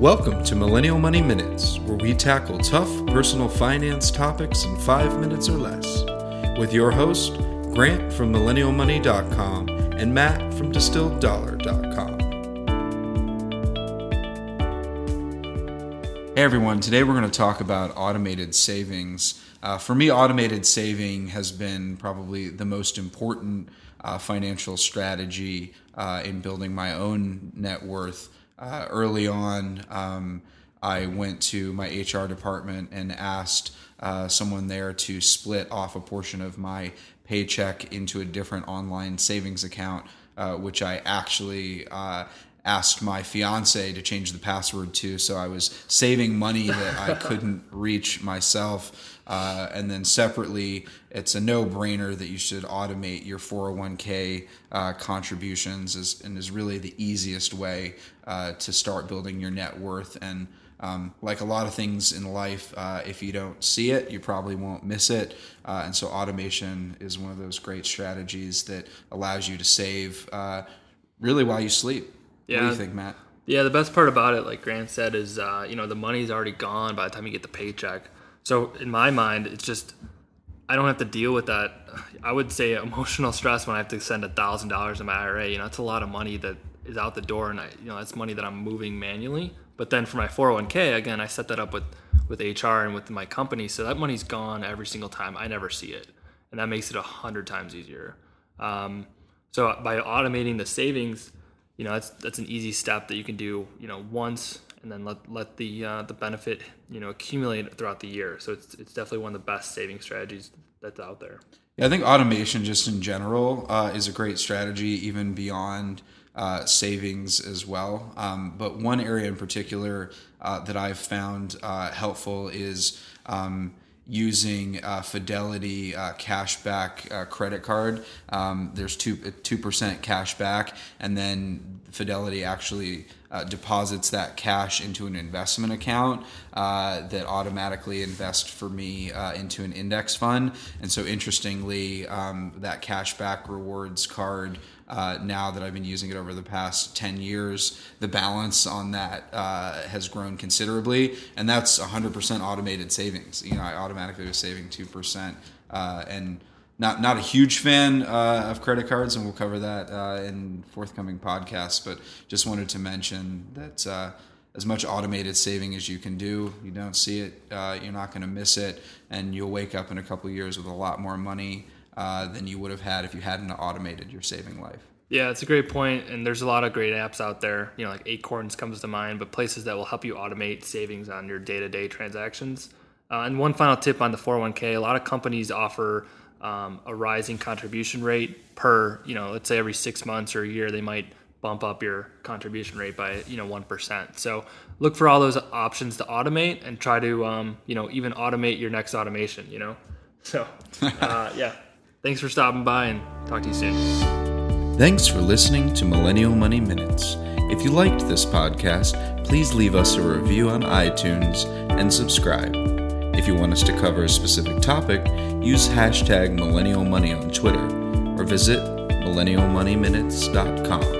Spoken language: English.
Welcome to Millennial Money Minutes, where we tackle tough personal finance topics in five minutes or less. With your host, Grant from MillennialMoney.com and Matt from DistilledDollar.com. Hey everyone, today we're going to talk about automated savings. Uh, for me, automated saving has been probably the most important uh, financial strategy uh, in building my own net worth. Uh, early on, um, I went to my HR department and asked uh, someone there to split off a portion of my paycheck into a different online savings account, uh, which I actually asked my fiance to change the password to. So I was saving money that I couldn't reach myself. Uh, and then separately, it's a no-brainer that you should automate your 401k uh, contributions, is, and is really the easiest way uh, to start building your net worth. And um, like a lot of things in life, uh, if you don't see it, you probably won't miss it. Uh, and so automation is one of those great strategies that allows you to save uh, really while you sleep. Yeah. What do you think, Matt? Yeah, the best part about it, like Grant said, is uh, you know the money's already gone by the time you get the paycheck. So in my mind, it's just I don't have to deal with that. I would say emotional stress when I have to send a thousand dollars in my IRA. You know, it's a lot of money that is out the door, and I you know that's money that I'm moving manually. But then for my 401k, again, I set that up with with HR and with my company, so that money's gone every single time. I never see it, and that makes it a hundred times easier. Um, so by automating the savings you know that's that's an easy step that you can do you know once and then let let the uh, the benefit you know accumulate throughout the year. So it's it's definitely one of the best saving strategies that's out there. Yeah, I think automation just in general uh, is a great strategy, even beyond uh, savings as well. Um, but one area in particular uh, that I've found uh, helpful is. Um, using uh, Fidelity uh, cashback uh, credit card. Um, there's two two percent cash back, and then Fidelity actually uh, deposits that cash into an investment account uh, that automatically invests for me uh, into an index fund. And so, interestingly, um, that cashback rewards card. Uh, now that I've been using it over the past 10 years, the balance on that uh, has grown considerably, and that's 100% automated savings. You know, I automatically was saving 2%. Uh, and not not a huge fan uh, of credit cards, and we'll cover that uh, in forthcoming podcasts. But just wanted to mention that uh, as much automated saving as you can do, you don't see it, uh, you're not going to miss it, and you'll wake up in a couple years with a lot more money uh, than you would have had if you hadn't automated your saving life. Yeah, it's a great point, and there's a lot of great apps out there. You know, like Acorns comes to mind, but places that will help you automate savings on your day-to-day transactions. Uh, and one final tip on the 401k: a lot of companies offer um, a rising contribution rate per, you know, let's say every six months or a year, they might bump up your contribution rate by, you know, 1%. So look for all those options to automate and try to, um, you know, even automate your next automation, you know? So, uh, yeah. Thanks for stopping by and talk to you soon. Thanks for listening to Millennial Money Minutes. If you liked this podcast, please leave us a review on iTunes and subscribe. If you want us to cover a specific topic, use hashtag millennial money on Twitter or visit millennialmoneyminutes.com.